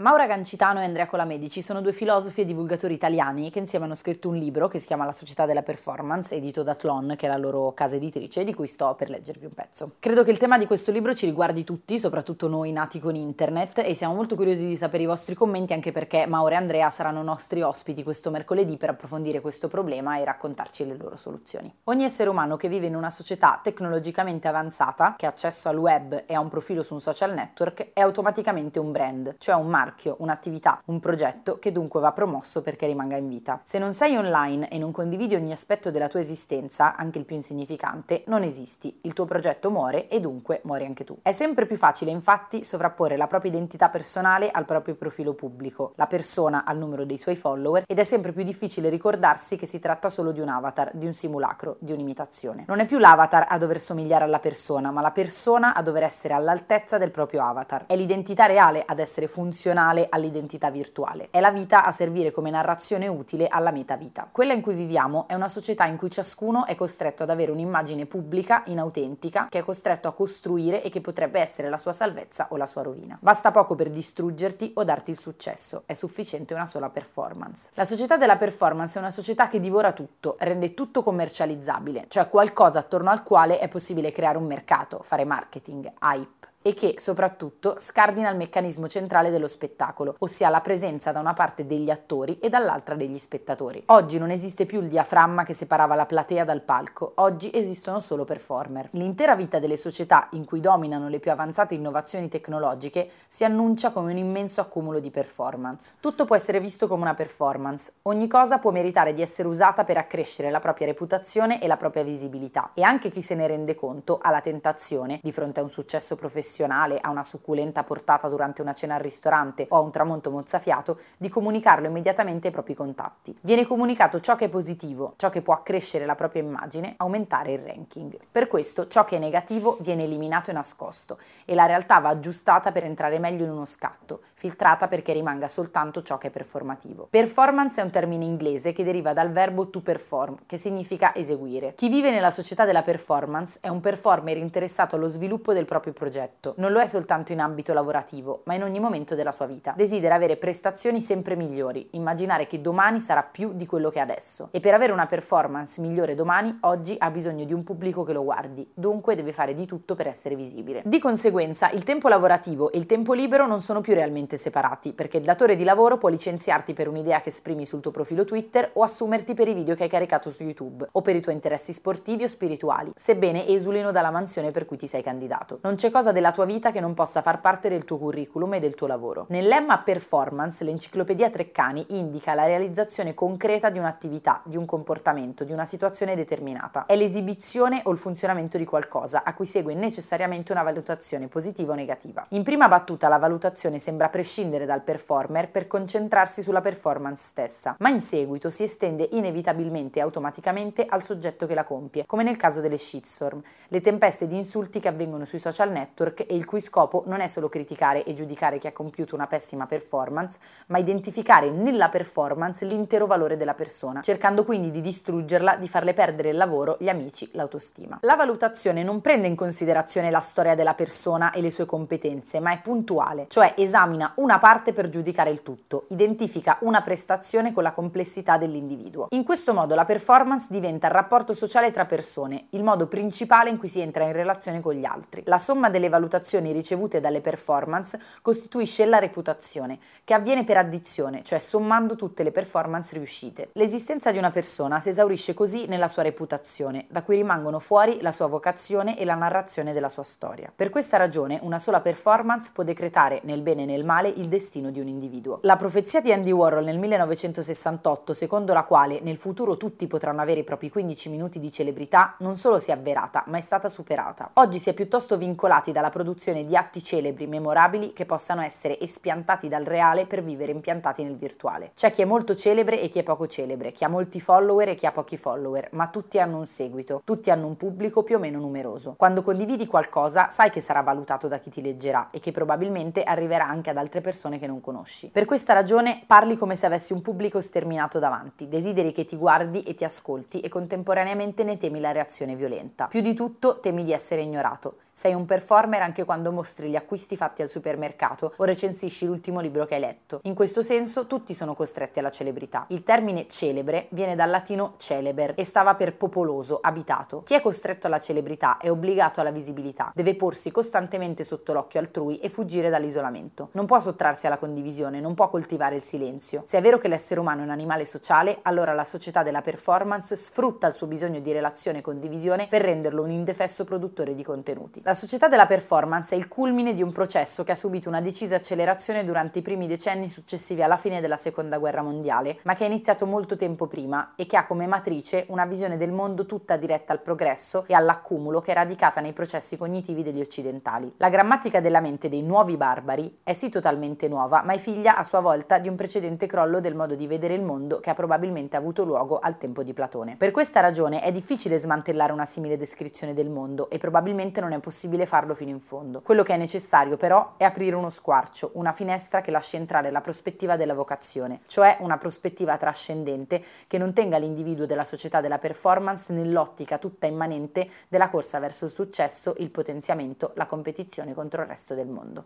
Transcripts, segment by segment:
Maura Gancitano e Andrea Colamedici sono due filosofi e divulgatori italiani che insieme hanno scritto un libro che si chiama La società della performance, edito da Tlon, che è la loro casa editrice, di cui sto per leggervi un pezzo. Credo che il tema di questo libro ci riguardi tutti, soprattutto noi nati con internet, e siamo molto curiosi di sapere i vostri commenti anche perché Maura e Andrea saranno nostri ospiti questo mercoledì per approfondire questo problema e raccontarci le loro soluzioni. Ogni essere umano che vive in una società tecnologicamente avanzata, che ha accesso al web e ha un profilo su un social network, è automaticamente un brand, cioè un marchio marchio, un'attività, un progetto che dunque va promosso perché rimanga in vita. Se non sei online e non condividi ogni aspetto della tua esistenza, anche il più insignificante, non esisti, il tuo progetto muore e dunque muori anche tu. È sempre più facile infatti sovrapporre la propria identità personale al proprio profilo pubblico, la persona al numero dei suoi follower ed è sempre più difficile ricordarsi che si tratta solo di un avatar, di un simulacro, di un'imitazione. Non è più l'avatar a dover somigliare alla persona, ma la persona a dover essere all'altezza del proprio avatar. È l'identità reale ad essere funzionale funzionale all'identità virtuale. È la vita a servire come narrazione utile alla metavita. Quella in cui viviamo è una società in cui ciascuno è costretto ad avere un'immagine pubblica, inautentica, che è costretto a costruire e che potrebbe essere la sua salvezza o la sua rovina. Basta poco per distruggerti o darti il successo, è sufficiente una sola performance. La società della performance è una società che divora tutto, rende tutto commercializzabile, cioè qualcosa attorno al quale è possibile creare un mercato, fare marketing, hype e che soprattutto scardina il meccanismo centrale dello spettacolo, ossia la presenza da una parte degli attori e dall'altra degli spettatori. Oggi non esiste più il diaframma che separava la platea dal palco, oggi esistono solo performer. L'intera vita delle società in cui dominano le più avanzate innovazioni tecnologiche si annuncia come un immenso accumulo di performance. Tutto può essere visto come una performance, ogni cosa può meritare di essere usata per accrescere la propria reputazione e la propria visibilità e anche chi se ne rende conto ha la tentazione, di fronte a un successo professionale, eccezionale a una succulenta portata durante una cena al ristorante o a un tramonto mozzafiato, di comunicarlo immediatamente ai propri contatti. Viene comunicato ciò che è positivo, ciò che può accrescere la propria immagine, aumentare il ranking. Per questo ciò che è negativo viene eliminato e nascosto e la realtà va aggiustata per entrare meglio in uno scatto, filtrata perché rimanga soltanto ciò che è performativo. Performance è un termine inglese che deriva dal verbo to perform, che significa eseguire. Chi vive nella società della performance è un performer interessato allo sviluppo del proprio progetto tutto, non lo è soltanto in ambito lavorativo, ma in ogni momento della sua vita. Desidera avere prestazioni sempre migliori, immaginare che domani sarà più di quello che è adesso. E per avere una performance migliore domani, oggi ha bisogno di un pubblico che lo guardi, dunque deve fare di tutto per essere visibile. Di conseguenza, il tempo lavorativo e il tempo libero non sono più realmente separati, perché il datore di lavoro può licenziarti per un'idea che esprimi sul tuo profilo Twitter o assumerti per i video che hai caricato su YouTube o per i tuoi interessi sportivi o spirituali, sebbene esulino dalla mansione per cui ti sei candidato. Non c'è cosa della tua tua vita che non possa far parte del tuo curriculum e del tuo lavoro. Nel lemma performance, l'enciclopedia Treccani indica la realizzazione concreta di un'attività, di un comportamento, di una situazione determinata. È l'esibizione o il funzionamento di qualcosa a cui segue necessariamente una valutazione positiva o negativa. In prima battuta la valutazione sembra prescindere dal performer per concentrarsi sulla performance stessa, ma in seguito si estende inevitabilmente e automaticamente al soggetto che la compie, come nel caso delle shitstorm, le tempeste di insulti che avvengono sui social network e il cui scopo non è solo criticare e giudicare chi ha compiuto una pessima performance, ma identificare nella performance l'intero valore della persona, cercando quindi di distruggerla, di farle perdere il lavoro, gli amici, l'autostima. La valutazione non prende in considerazione la storia della persona e le sue competenze, ma è puntuale, cioè esamina una parte per giudicare il tutto, identifica una prestazione con la complessità dell'individuo. In questo modo la performance diventa il rapporto sociale tra persone, il modo principale in cui si entra in relazione con gli altri. La somma delle valutazioni valutazioni ricevute dalle performance costituisce la reputazione, che avviene per addizione, cioè sommando tutte le performance riuscite. L'esistenza di una persona si esaurisce così nella sua reputazione, da cui rimangono fuori la sua vocazione e la narrazione della sua storia. Per questa ragione una sola performance può decretare nel bene e nel male il destino di un individuo. La profezia di Andy Warhol nel 1968, secondo la quale nel futuro tutti potranno avere i propri 15 minuti di celebrità, non solo si è avverata, ma è stata superata. Oggi si è piuttosto vincolati dalla produzione di atti celebri, memorabili, che possano essere espiantati dal reale per vivere impiantati nel virtuale. C'è chi è molto celebre e chi è poco celebre, chi ha molti follower e chi ha pochi follower, ma tutti hanno un seguito, tutti hanno un pubblico più o meno numeroso. Quando condividi qualcosa, sai che sarà valutato da chi ti leggerà e che probabilmente arriverà anche ad altre persone che non conosci. Per questa ragione parli come se avessi un pubblico sterminato davanti, desideri che ti guardi e ti ascolti e contemporaneamente ne temi la reazione violenta. Più di tutto temi di essere ignorato. Sei un performer anche quando mostri gli acquisti fatti al supermercato o recensisci l'ultimo libro che hai letto. In questo senso tutti sono costretti alla celebrità. Il termine celebre viene dal latino celeber e stava per popoloso, abitato. Chi è costretto alla celebrità è obbligato alla visibilità, deve porsi costantemente sotto l'occhio altrui e fuggire dall'isolamento. Non può sottrarsi alla condivisione, non può coltivare il silenzio. Se è vero che l'essere umano è un animale sociale, allora la società della performance sfrutta il suo bisogno di relazione e condivisione per renderlo un indefesso produttore di contenuti. La società della performance è il culmine di un processo che ha subito una decisa accelerazione durante i primi decenni successivi alla fine della seconda guerra mondiale, ma che è iniziato molto tempo prima e che ha come matrice una visione del mondo tutta diretta al progresso e all'accumulo che è radicata nei processi cognitivi degli occidentali. La grammatica della mente dei nuovi barbari è sì totalmente nuova, ma è figlia a sua volta di un precedente crollo del modo di vedere il mondo che ha probabilmente avuto luogo al tempo di Platone. Per questa ragione è difficile smantellare una simile descrizione del mondo e probabilmente non è possibile possibile farlo fino in fondo. Quello che è necessario però è aprire uno squarcio, una finestra che lasci entrare la prospettiva della vocazione, cioè una prospettiva trascendente che non tenga l'individuo della società della performance nell'ottica tutta immanente della corsa verso il successo, il potenziamento, la competizione contro il resto del mondo.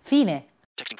Fine.